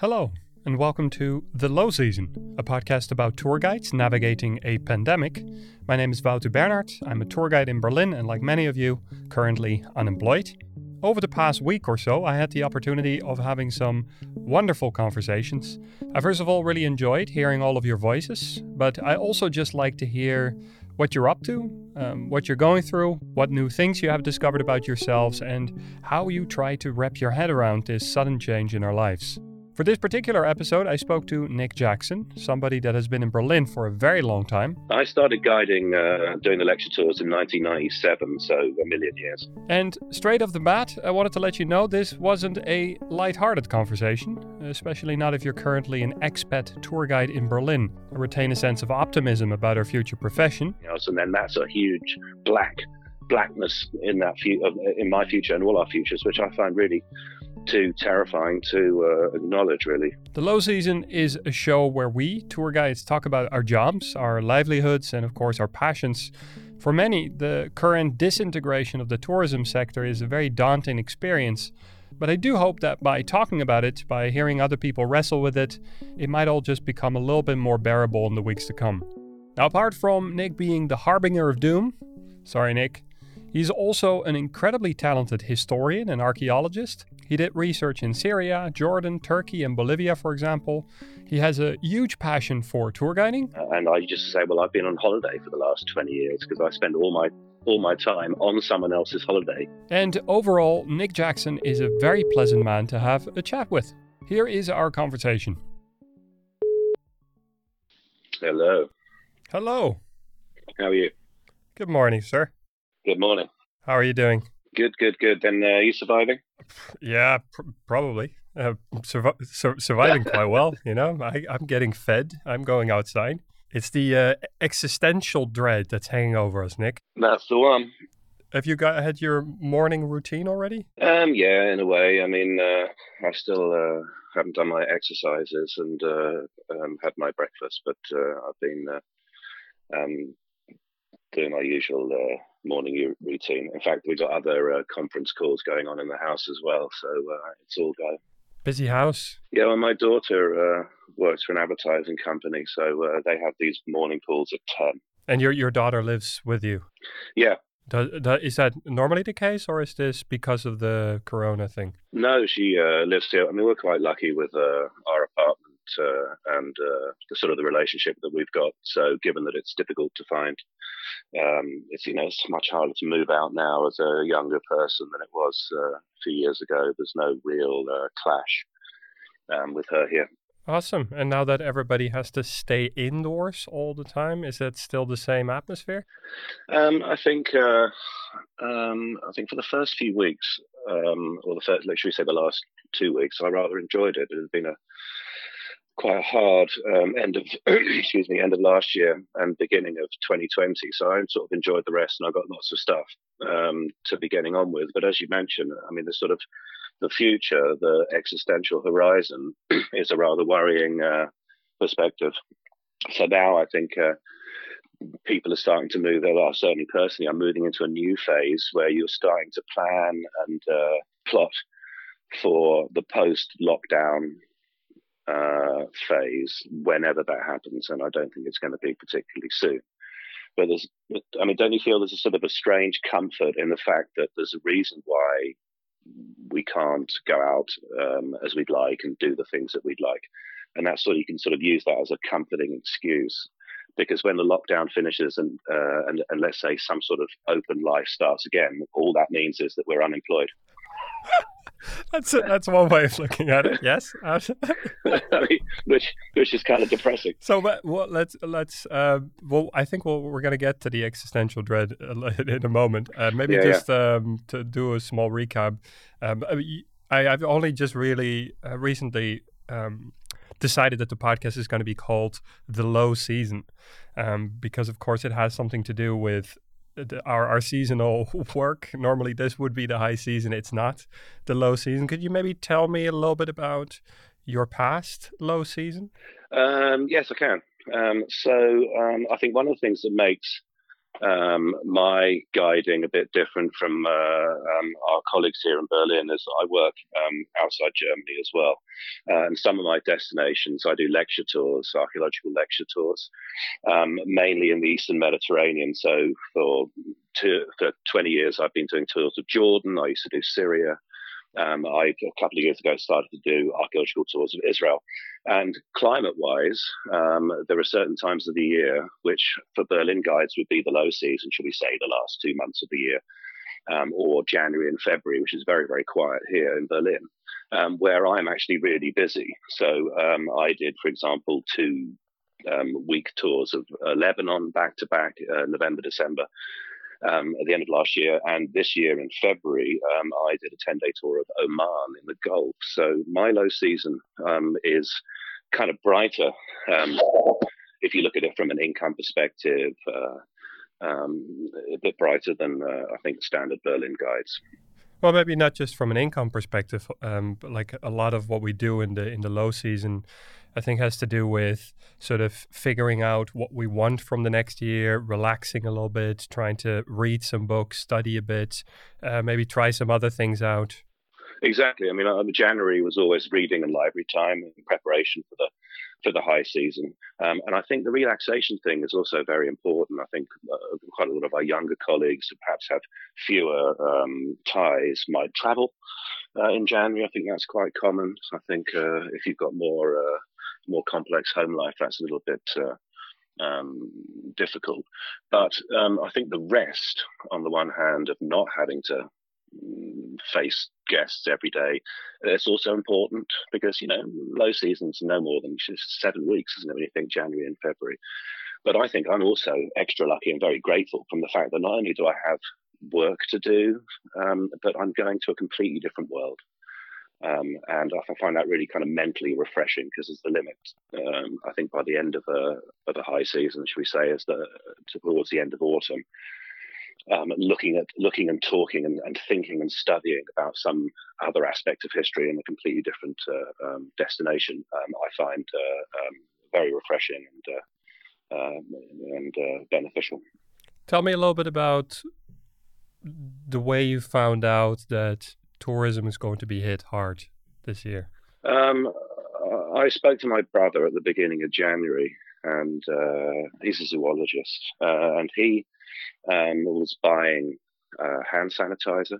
Hello, and welcome to The Low Season, a podcast about tour guides navigating a pandemic. My name is Wouter Bernhard. I'm a tour guide in Berlin, and like many of you, currently unemployed. Over the past week or so, I had the opportunity of having some wonderful conversations. I first of all really enjoyed hearing all of your voices, but I also just like to hear what you're up to, um, what you're going through, what new things you have discovered about yourselves, and how you try to wrap your head around this sudden change in our lives. For this particular episode, I spoke to Nick Jackson, somebody that has been in Berlin for a very long time. I started guiding, uh, doing the lecture tours in 1997, so a million years. And straight off the bat, I wanted to let you know this wasn't a light-hearted conversation, especially not if you're currently an expat tour guide in Berlin. I retain a sense of optimism about our future profession. You know, so then that's a huge black blackness in that fu- in my future and all our futures, which I find really too terrifying to uh, acknowledge, really. The Low Season is a show where we, tour guides, talk about our jobs, our livelihoods, and of course our passions. For many, the current disintegration of the tourism sector is a very daunting experience. But I do hope that by talking about it, by hearing other people wrestle with it, it might all just become a little bit more bearable in the weeks to come. Now, apart from Nick being the harbinger of doom, sorry, Nick, he's also an incredibly talented historian and archaeologist. He did research in Syria, Jordan, Turkey, and Bolivia, for example. He has a huge passion for tour guiding. And I just say, well, I've been on holiday for the last 20 years because I spend all my all my time on someone else's holiday. And overall, Nick Jackson is a very pleasant man to have a chat with. Here is our conversation. Hello. Hello. How are you? Good morning, sir. Good morning. How are you doing? Good, good, good. And uh, are you surviving? Yeah, pr- probably. Uh, survi- sur- surviving quite well, you know. I, I'm getting fed. I'm going outside. It's the uh, existential dread that's hanging over us, Nick. That's the one. Have you got had your morning routine already? Um, yeah, in a way. I mean, uh, I still uh, haven't done my exercises and uh, um, had my breakfast, but uh, I've been uh, um, doing my usual uh, morning routine. In fact, we've got other uh, conference calls going on in the house as well, so uh, it's all go. Busy house. Yeah, well, my daughter uh, works for an advertising company, so uh, they have these morning calls at ten. And your your daughter lives with you. Yeah. Does, does, is that normally the case, or is this because of the corona thing? No, she uh, lives here. I mean, we're quite lucky with uh, our apartment uh, and uh, the sort of the relationship that we've got. So, given that it's difficult to find, um, it's you know it's much harder to move out now as a younger person than it was uh, a few years ago. There's no real uh, clash um, with her here. Awesome. And now that everybody has to stay indoors all the time, is that still the same atmosphere? Um, I think uh, um, I think for the first few weeks, um, or the first, let's say the last two weeks, I rather enjoyed it. It had been a quite a hard um, end of excuse me end of last year and beginning of 2020 so i sort of enjoyed the rest and i got lots of stuff um, to be getting on with. But as you mentioned i mean the sort of the future the existential horizon is a rather worrying uh, perspective. So now i think uh, people are starting to move well certainly personally i'm moving into a new phase where you're starting to plan and uh, plot for the post lockdown uh, phase whenever that happens, and I don't think it's going to be particularly soon. But there's, I mean, don't you feel there's a sort of a strange comfort in the fact that there's a reason why we can't go out um, as we'd like and do the things that we'd like, and that's sort of you can sort of use that as a comforting excuse because when the lockdown finishes and, uh, and and let's say some sort of open life starts again, all that means is that we're unemployed. that's a, that's one way of looking at it. Yes, I mean, which which is kind of depressing. So, but well, let's let's uh, well, I think we'll, we're going to get to the existential dread in a moment. Uh, maybe yeah, just yeah. Um, to do a small recap. Um, I, I've only just really uh, recently um, decided that the podcast is going to be called the low season um, because of course it has something to do with our, our seasonal work. Normally, this would be the high season. It's not the low season. Could you maybe tell me a little bit about your past low season? Um, yes, I can. Um, so um, I think one of the things that makes um, my guiding a bit different from uh, um, our colleagues here in Berlin as I work um, outside Germany as well. Uh, and some of my destinations, I do lecture tours, archaeological lecture tours, um, mainly in the Eastern Mediterranean. So for, two, for 20 years, I've been doing tours of Jordan. I used to do Syria. Um, I a couple of years ago started to do archaeological tours of Israel, and climate-wise, um, there are certain times of the year which, for Berlin guides, would be the low season, should we say, the last two months of the year, um, or January and February, which is very very quiet here in Berlin, um, where I'm actually really busy. So um, I did, for example, two um, week tours of uh, Lebanon back to back, uh, November December um, at the end of last year. And this year in February, um, I did a 10 day tour of Oman in the Gulf. So my low season um, is kind of brighter um, if you look at it from an income perspective. Uh, um, a bit brighter than uh, I think standard Berlin guides. Well, maybe not just from an income perspective, um, but like a lot of what we do in the in the low season I think has to do with sort of figuring out what we want from the next year, relaxing a little bit, trying to read some books, study a bit, uh, maybe try some other things out. Exactly. I mean, uh, January was always reading and library time in preparation for the for the high season, um, and I think the relaxation thing is also very important. I think uh, quite a lot of our younger colleagues who perhaps have fewer um, ties might travel uh, in January. I think that's quite common. I think uh, if you've got more uh, more complex home life, that's a little bit uh, um, difficult. But um, I think the rest, on the one hand, of not having to mm, face guests every day, it's also important because, you know, low season's no more than seven weeks, isn't it, when you think January and February. But I think I'm also extra lucky and very grateful from the fact that not only do I have work to do, um, but I'm going to a completely different world. Um, and I find that really kind of mentally refreshing because it's the limit. Um, I think by the end of a of a high season, should we say, as the towards the end of autumn, um, looking at looking and talking and, and, thinking and studying about some other aspect of history in a completely different uh, um, destination, um, I find uh, um, very refreshing and uh, and uh, beneficial. Tell me a little bit about the way you found out that tourism is going to be hit hard this year? Um, I spoke to my brother at the beginning of January, and uh, he's a zoologist, uh, and he um, was buying uh, hand sanitizer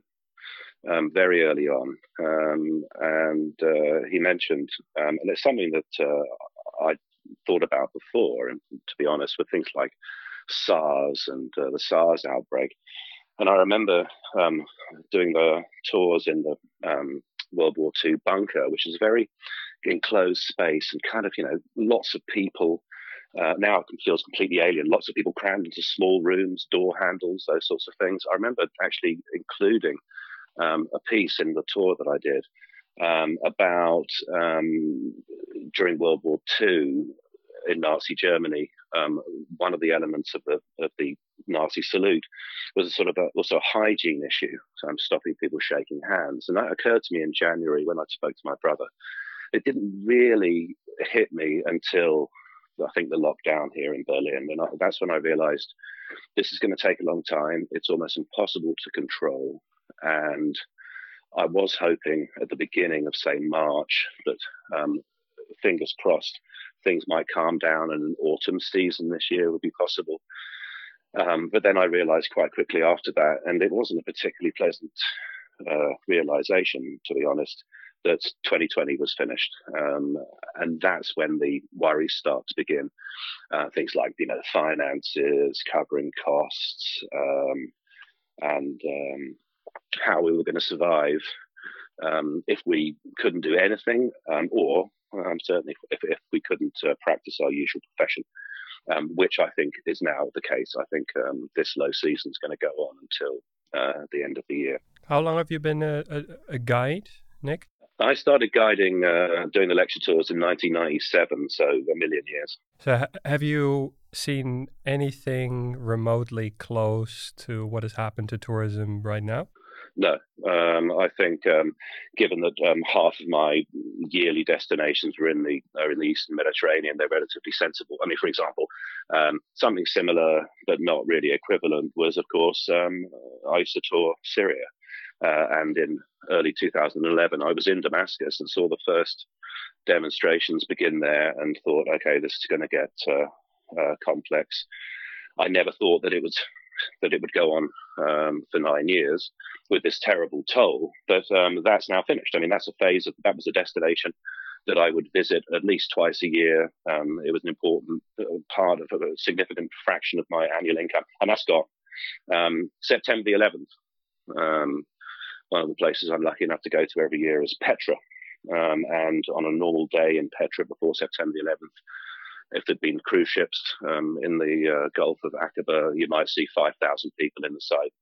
um, very early on, um, and uh, he mentioned, um, and it's something that uh, I thought about before, and to be honest, with things like SARS and uh, the SARS outbreak. And I remember um, doing the tours in the um, World War II bunker, which is a very enclosed space and kind of, you know, lots of people. Uh, now it feels completely alien. Lots of people crammed into small rooms, door handles, those sorts of things. I remember actually including um, a piece in the tour that I did um, about um, during World War II in Nazi Germany, um, one of the elements of the of the Nazi salute was a sort of a, also a hygiene issue. So I'm stopping people shaking hands, and that occurred to me in January when I spoke to my brother. It didn't really hit me until I think the lockdown here in Berlin, and I, that's when I realised this is going to take a long time. It's almost impossible to control, and I was hoping at the beginning of say March that um, fingers crossed things might calm down and an autumn season this year would be possible. Um, but then I realized quite quickly after that, and it wasn't a particularly pleasant uh, realization, to be honest, that 2020 was finished. Um, and that's when the worries start to begin. Uh, things like, you know, finances, covering costs, um, and um, how we were going to survive um, if we couldn't do anything, um, or um, certainly if, if, we couldn't uh, practice our usual profession, um, which I think is now the case. I think um, this low season is going to go on until uh, the end of the year. How long have you been a, a, a guide, Nick? I started guiding, uh, doing the lecture tours in 1997, so a million years. So, ha- have you seen anything remotely close to what has happened to tourism right now? No. Um, I think, um, given that um, half of my yearly destinations are in the are in the Eastern Mediterranean, they're relatively sensible. I mean, for example, um, something similar but not really equivalent was, of course, um, I used to tour Syria, uh, and in early 2011, I was in Damascus and saw the first demonstrations begin there, and thought, okay, this is going to get uh, uh, complex. I never thought that it was that it would go on um, for nine years with this terrible toll. But um, that's now finished. I mean, that's a phase of that was a destination that I would visit at least twice a year. Um, it was an important uh, part of a significant fraction of my annual income, and that's gone. Um, September the 11th. Um, one of the places I'm lucky enough to go to every year is Petra. Um, and on a normal day in Petra before September the 11th, if there'd been cruise ships um, in the uh, Gulf of Aqaba, you might see 5,000 people in the site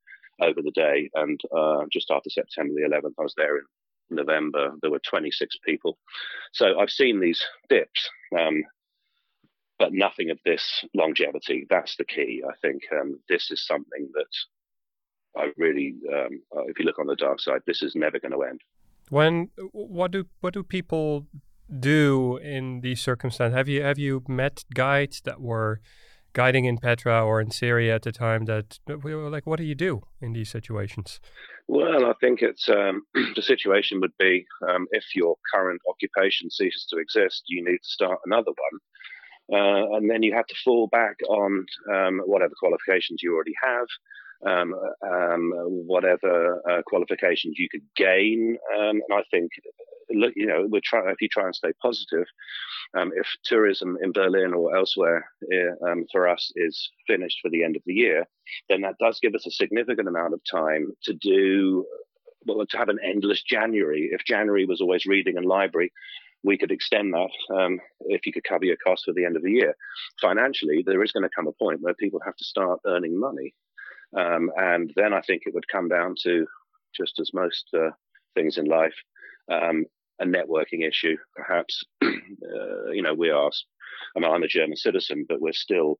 over the day. And uh, just after September the 11th, I was there in November, there were 26 people. So I've seen these dips, um, but nothing of this longevity. That's the key. I think um, this is something that I really, um, uh, if you look on the dark side, this is never going to end. When what do what do people do in these circumstances? Have you have you met guides that were guiding in Petra or in Syria at the time? That we were like, what do you do in these situations? Well, I think it's um, the situation would be um, if your current occupation ceases to exist, you need to start another one. Uh, and then you have to fall back on um, whatever qualifications you already have, um, um, whatever uh, qualifications you could gain. Um, and I think look, you know, we're try if you try and stay positive. Um, if tourism in Berlin or elsewhere eh, um, for us is finished for the end of the year, then that does give us a significant amount of time to do well to have an endless January. If January was always reading and library, we could extend that um, if you could cover your costs for the end of the year. Financially, there is going to come a point where people have to start earning money. Um, and then I think it would come down to just as most uh, things in life, um, a networking issue, perhaps. uh, you know, we are. I mean, I'm a German citizen, but we're still,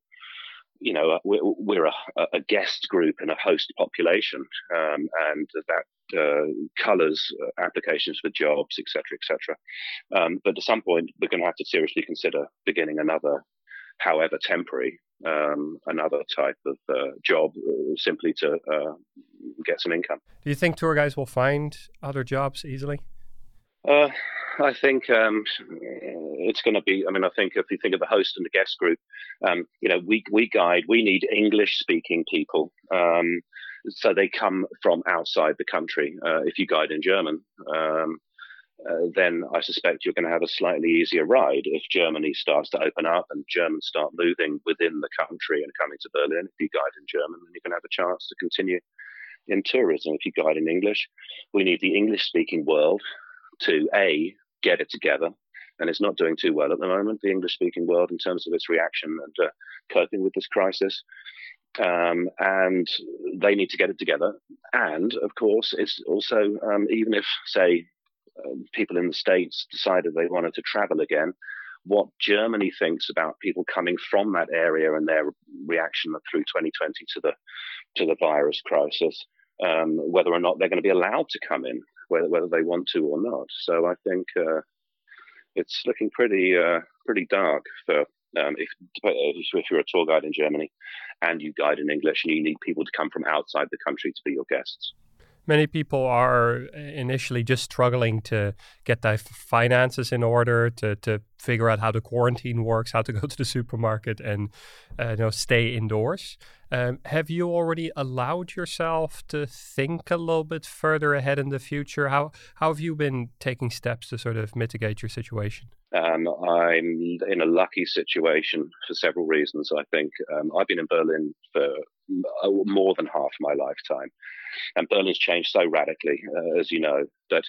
you know, we're, we're a, a, guest group in a host population, um, and that uh, colours uh, applications for jobs, etc., etc. Um, but at some point, we're going to have to seriously consider beginning another, however temporary, um, another type of uh, job, uh, simply to uh, get some income. Do you think tour guides will find other jobs easily? Uh, I think um, it's going to be. I mean, I think if you think of the host and the guest group, um, you know, we we guide. We need English-speaking people, um, so they come from outside the country. Uh, if you guide in German, um, uh, then I suspect you're going to have a slightly easier ride if Germany starts to open up and Germans start moving within the country and coming to Berlin. If you guide in German, then you can have a chance to continue in tourism. If you guide in English, we need the English-speaking world to A, get it together. And it's not doing too well at the moment, the English speaking world, in terms of its reaction and uh, coping with this crisis. Um, and they need to get it together. And of course, it's also, um, even if, say, people in the States decided they wanted to travel again, what Germany thinks about people coming from that area and their reaction through 2020 to the to the virus crisis, um, whether or not they're going to be allowed to come in whether whether they want to or not. So I think uh, it's looking pretty uh, pretty dark for um, if, if you're a tour guide in Germany and you guide in English and you need people to come from outside the country to be your guests. Many people are initially just struggling to get their finances in order, to, to figure out how the quarantine works, how to go to the supermarket, and uh, you know stay indoors. Um, have you already allowed yourself to think a little bit further ahead in the future? How how have you been taking steps to sort of mitigate your situation? Um, I'm in a lucky situation for several reasons. I think um, I've been in Berlin for uh, more than half my lifetime, and Berlin's changed so radically, uh, as you know, that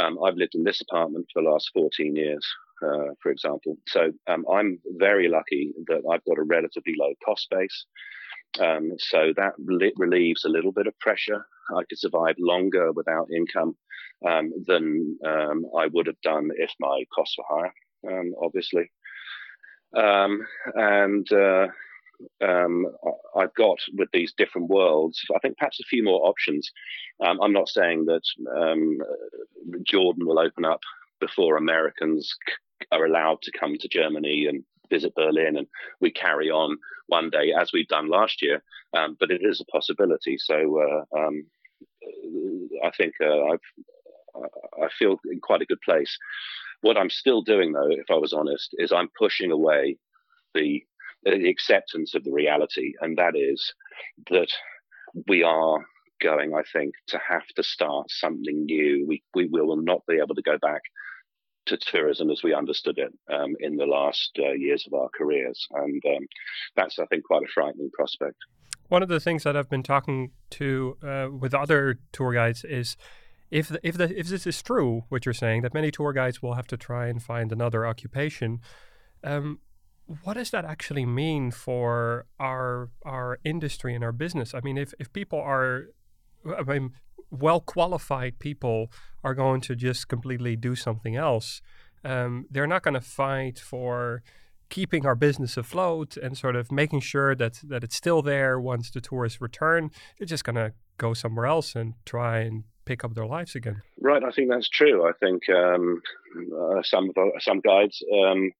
um, I've lived in this apartment for the last 14 years. Uh, for example, so um, I'm very lucky that I've got a relatively low cost base. Um, so that relieves a little bit of pressure. I could survive longer without income um, than um, I would have done if my costs were higher, um, obviously. Um, and uh, um, I've got with these different worlds, I think perhaps a few more options. Um, I'm not saying that um, Jordan will open up before Americans are allowed to come to Germany and visit Berlin, and we carry on one day as we've done last year. Um, but it is a possibility. So uh, um, I think uh, I've I feel in quite a good place. What I'm still doing, though, if I was honest, is I'm pushing away the, the acceptance of the reality, and that is that we are going, I think, to have to start something new. We we will not be able to go back to tourism as we understood it um, in the last uh, years of our careers, and um, that's I think quite a frightening prospect. One of the things that I've been talking to uh, with other tour guides is if the, if the, if this is true, what you're saying, that many tour guides will have to try and find another occupation. Um, what does that actually mean for our our industry and our business? I mean, if if people are, I mean, well qualified people are going to just completely do something else, um, they're not going to fight for keeping our business afloat and sort of making sure that that it's still there once the tourists return. They're just going to go somewhere else and try and pick up their lives again. Right, I think that's true. I think um, uh, some some guides, um,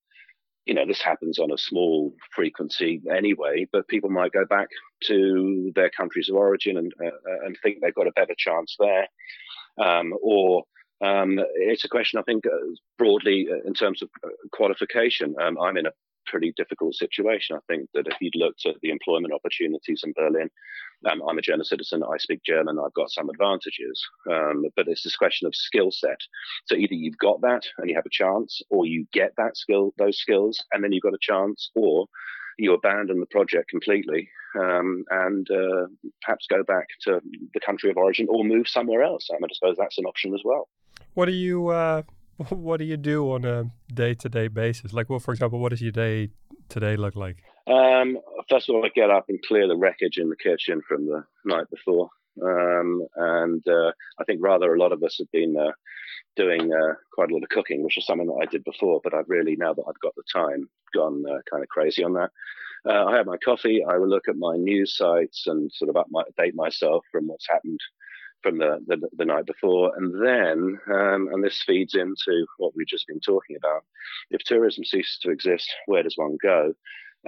you know, this happens on a small frequency anyway, but people might go back to their countries of origin and uh, uh and think they've got a better chance there, um, or um, it's a question I think uh, broadly uh, in terms of qualification. Um, I'm in a pretty difficult situation. I think that if you'd looked at the employment opportunities in Berlin, um, I'm a German citizen, I speak German, I've got some advantages. Um, but it's this question of skill set. So either you've got that and you have a chance, or you get that skill, those skills, and then you've got a chance, or you abandon the project completely um, and uh, perhaps go back to the country of origin or move somewhere else. I, mean, I suppose that's an option as well. What do you uh, what do you do on a day to day basis? Like, well, for example, what does your day today look like? Um, first of all, I get up and clear the wreckage in the kitchen from the night before. Um, and uh, I think rather a lot of us have been uh, doing uh, quite a lot of cooking, which is something that I did before, but I've really, now that I've got the time, gone uh, kind of crazy on that. Uh, I have my coffee. I will look at my news sites and sort of update myself from what's happened from the, the, the night before. And then, um, and this feeds into what we've just been talking about, if tourism ceases to exist, where does one go?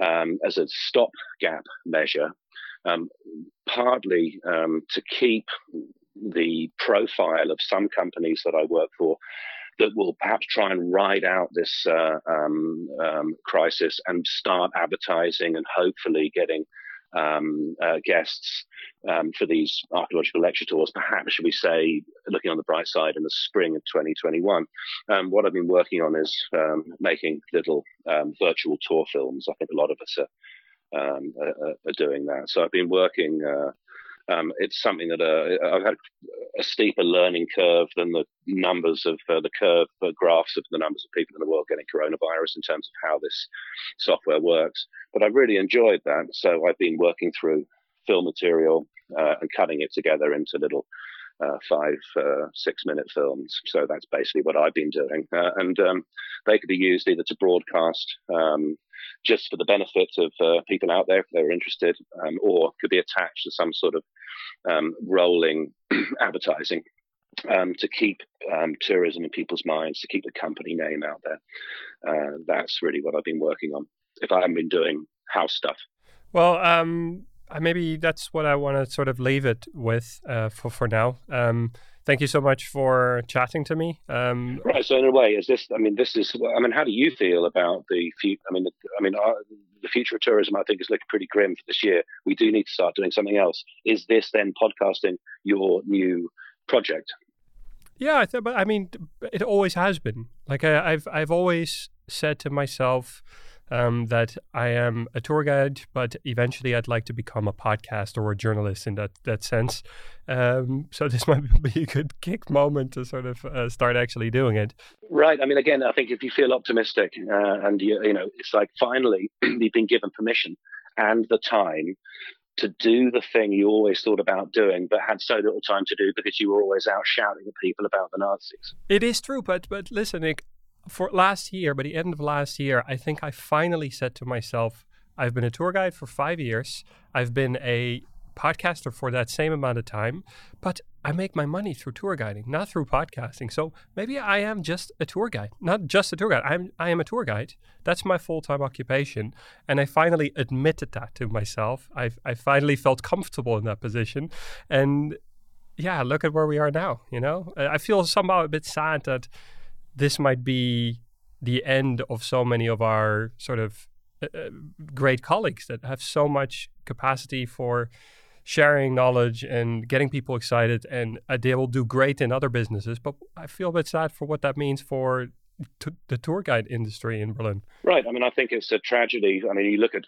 Um, as a stopgap measure, um, partly um, to keep the profile of some companies that I work for that will perhaps try and ride out this uh, um, um, crisis and start advertising and hopefully getting um, uh, guests um, for these archaeological lecture tours, perhaps, should we say, looking on the bright side in the spring of 2021. Um, what I've been working on is um, making little um, virtual tour films. I think a lot of us are, um, are, are doing that. So I've been working. Uh, um, it's something that uh, I've had a steeper learning curve than the numbers of uh, the curve uh, graphs of the numbers of people in the world getting coronavirus in terms of how this software works. But I've really enjoyed that. So I've been working through film material uh, and cutting it together into little uh, five, uh, six minute films. So that's basically what I've been doing. And um, they could be used either to broadcast um, just for the benefit of uh, people out there if they're interested, um, or could be attached to some sort of um, rolling advertising um, to keep um, tourism in people's minds, to keep the company name out there. Uh, that's really what I've been working on. If I haven't been doing house stuff. Well, um, maybe that's what I want to sort of leave it with uh, for for now. Thank you so much for chatting to me. Um, right. So in a way, is this? I mean, this is. I mean, how do you feel about the future? I mean, I mean, uh, the future of tourism. I think is looking pretty grim for this year. We do need to start doing something else. Is this then podcasting your new project? Yeah, I th- but I mean, it always has been. Like I, I've I've always said to myself um, that I am a tour guide, but eventually I'd like to become a podcast or a journalist in that that sense. Um, so this might be a good kick moment to sort of uh, start actually doing it. Right. I mean, again, I think if you feel optimistic uh, and you you know, it's like finally you've been given permission and the time to do the thing you always thought about doing, but had so little time to do because you were always out shouting at people about the Nazis. It is true, but but listen, Nick, for last year, by the end of last year, I think I finally said to myself, I've been a tour guide for five years. I've been a podcaster for that same amount of time, but I make my money through tour guiding, not through podcasting. So maybe I am just a tour guide, not just a tour guide. I'm I am a tour guide. That's my full time occupation, and I finally admitted that to myself. I I finally felt comfortable in that position, and yeah, look at where we are now. You know, I feel somehow a bit sad that this might be the end of so many of our sort of uh, uh great colleagues that have so much capacity for sharing knowledge and getting people excited, and uh, they will do great in other businesses. But I feel a bit sad for what that means for t- the tour guide industry in Berlin. Right. I mean, I think it's a tragedy. I mean, you look at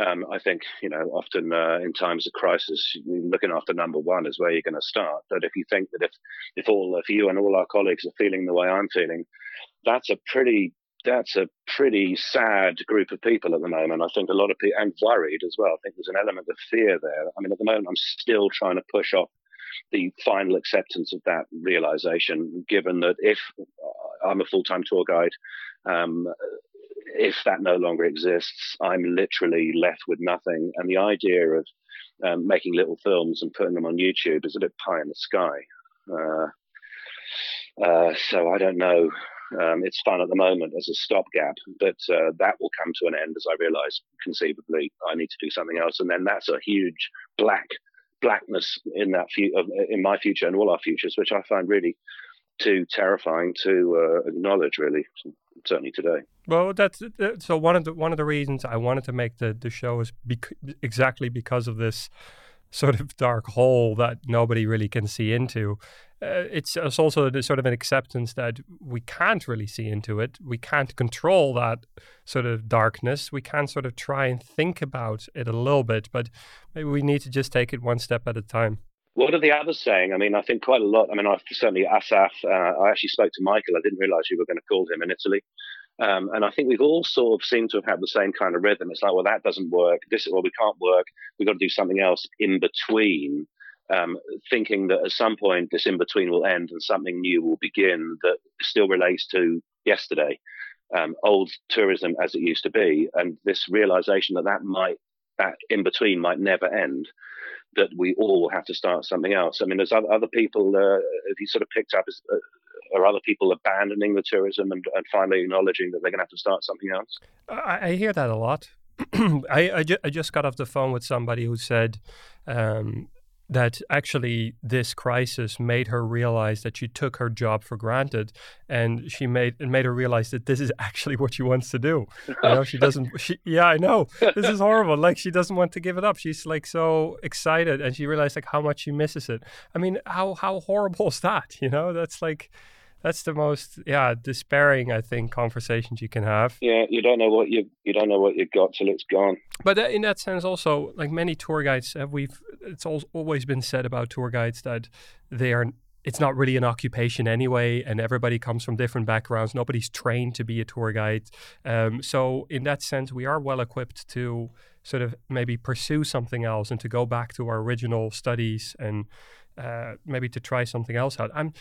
um, I think you know often uh, in times of crisis, looking after number one is where you're going to start. But if you think that if if all if you and all our colleagues are feeling the way I'm feeling, that's a pretty that's a pretty sad group of people at the moment. I think a lot of people, and worried as well. I think there's an element of fear there. I mean, at the moment, I'm still trying to push off the final acceptance of that realization, given that if uh, I'm a full time tour guide, um, if that no longer exists, I'm literally left with nothing. And the idea of um, making little films and putting them on YouTube is a bit pie in the sky. Uh, uh, so I don't know um, it's fun at the moment as a stopgap, but uh, that will come to an end as I realise conceivably I need to do something else, and then that's a huge black blackness in that fu- in my future and all our futures, which I find really too terrifying to uh, acknowledge. Really, certainly today. Well, that's so one of the one of the reasons I wanted to make the the show is bec- exactly because of this sort of dark hole that nobody really can see into. Uh, it's, it's also sort of an acceptance that we can't really see into it. We can't control that sort of darkness. We can sort of try and think about it a little bit, but maybe we need to just take it one step at a time. What are the others saying? I mean, I think quite a lot. I mean, I certainly Asaf. Uh, I actually spoke to Michael. I didn't realize you were going to call him in Italy. Um, and I think we've all sort of seemed to have had the same kind of rhythm. It's like, well, that doesn't work. This, well, we can't work. We've got to do something else in between. Um, thinking that at some point this in between will end and something new will begin that still relates to yesterday, um, old tourism as it used to be, and this realization that that might that in between might never end. That we all have to start something else. I mean, there's other people. Uh, have you sort of picked up uh, are other people abandoning the tourism and, and finally acknowledging that they're going to have to start something else? I, I hear that a lot. I, I, ju- I, just got off the phone with somebody who said um, that actually this crisis made her realize that she took her job for granted and she made it made her realize that this is actually what she wants to do. You know she doesn't she yeah i know. This is horrible. Like she doesn't want to give it up. She's like so excited and she realized like how much she misses it. I mean how how horrible is that? You know that's like that's the most yeah despairing i think conversations you can have. Yeah you don't know what you you don't know what you've got till it's gone. But in that sense also like many tour guides have we've it's always been said about tour guides that they are it's not really an occupation anyway and everybody comes from different backgrounds. Nobody's trained to be a tour guide. Um, so in that sense we are well equipped to sort of maybe pursue something else and to go back to our original studies and uh, maybe to try something else out. I'm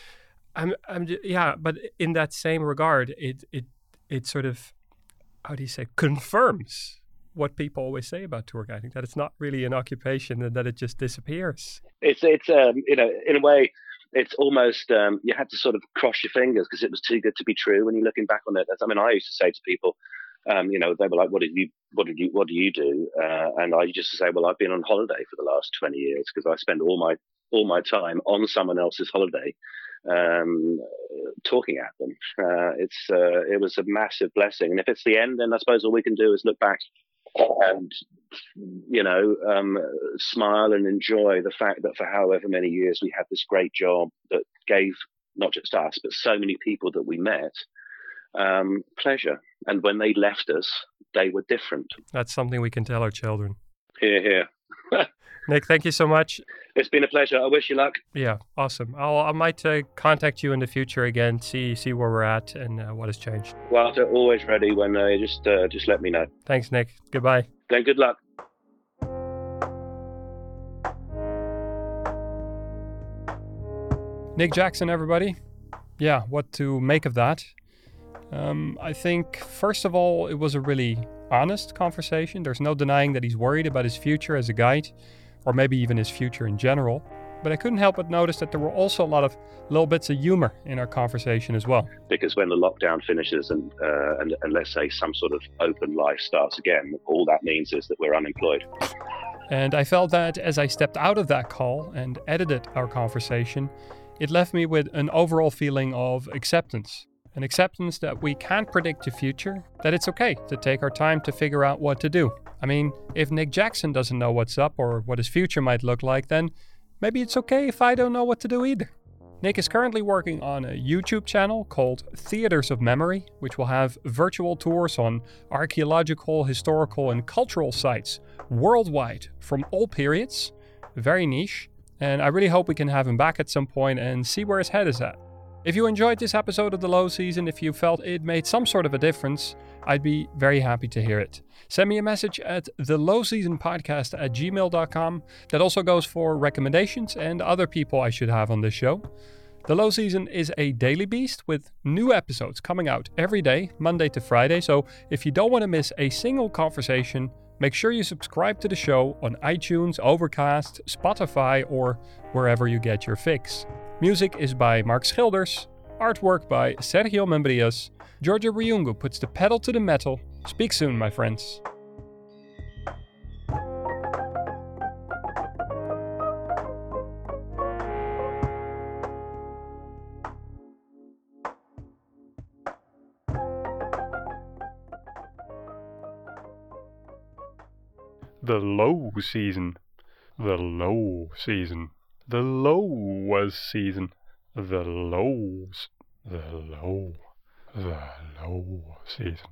I'm, I'm, yeah, but in that same regard, it, it, it sort of, how do you say, confirms what people always say about tour guiding that it's not really an occupation and that it just disappears. It's, it's, um, you know, in a way, it's almost um, you had to sort of cross your fingers because it was too good to be true. When you're looking back on it, I mean, I used to say to people, um, you know, they were like, "What did you, what did you, what do you do?" Uh, and I used to say, "Well, I've been on holiday for the last 20 years because I spend all my all my time on someone else's holiday." Um, talking at them. Uh, it's uh, it was a massive blessing, and if it's the end, then I suppose all we can do is look back and you know um, smile and enjoy the fact that for however many years we had this great job that gave not just us but so many people that we met um, pleasure. And when they left us, they were different. That's something we can tell our children. Here, here. Nick, thank you so much. It's been a pleasure. I wish you luck. Yeah, awesome. I'll, I might uh, contact you in the future again, see see where we're at and uh, what has changed. Walter, always ready when uh, just uh, just let me know. Thanks, Nick. Goodbye. Then good luck. Nick Jackson, everybody. Yeah, what to make of that? Um, I think, first of all, it was a really honest conversation. There's no denying that he's worried about his future as a guide, or maybe even his future in general. But I couldn't help but notice that there were also a lot of little bits of humor in our conversation as well. Because when the lockdown finishes and, uh, and, and let's say some sort of open life starts again, all that means is that we're unemployed. And I felt that as I stepped out of that call and edited our conversation, it left me with an overall feeling of acceptance. An acceptance that we can't predict the future, that it's okay to take our time to figure out what to do. I mean, if Nick Jackson doesn't know what's up or what his future might look like, then maybe it's okay if I don't know what to do either. Nick is currently working on a YouTube channel called Theaters of Memory, which will have virtual tours on archaeological, historical, and cultural sites worldwide from all periods. Very niche, and I really hope we can have him back at some point and see where his head is at. If you enjoyed this episode of The Low Season, if you felt it made some sort of a difference, I'd be very happy to hear it. Send me a message at the low season podcast at gmail.com. That also goes for recommendations and other people I should have on this show. The Low Season is a daily beast with new episodes coming out every day, Monday to Friday. So if you don't want to miss a single conversation, make sure you subscribe to the show on iTunes, Overcast, Spotify, or wherever you get your fix. Music is by Mark Schilders, artwork by Sergio Membrias. Georgia Ryungu puts the pedal to the metal. Speak soon, my friends. The low season. The low season. The low was season. The lows. The low. The low season.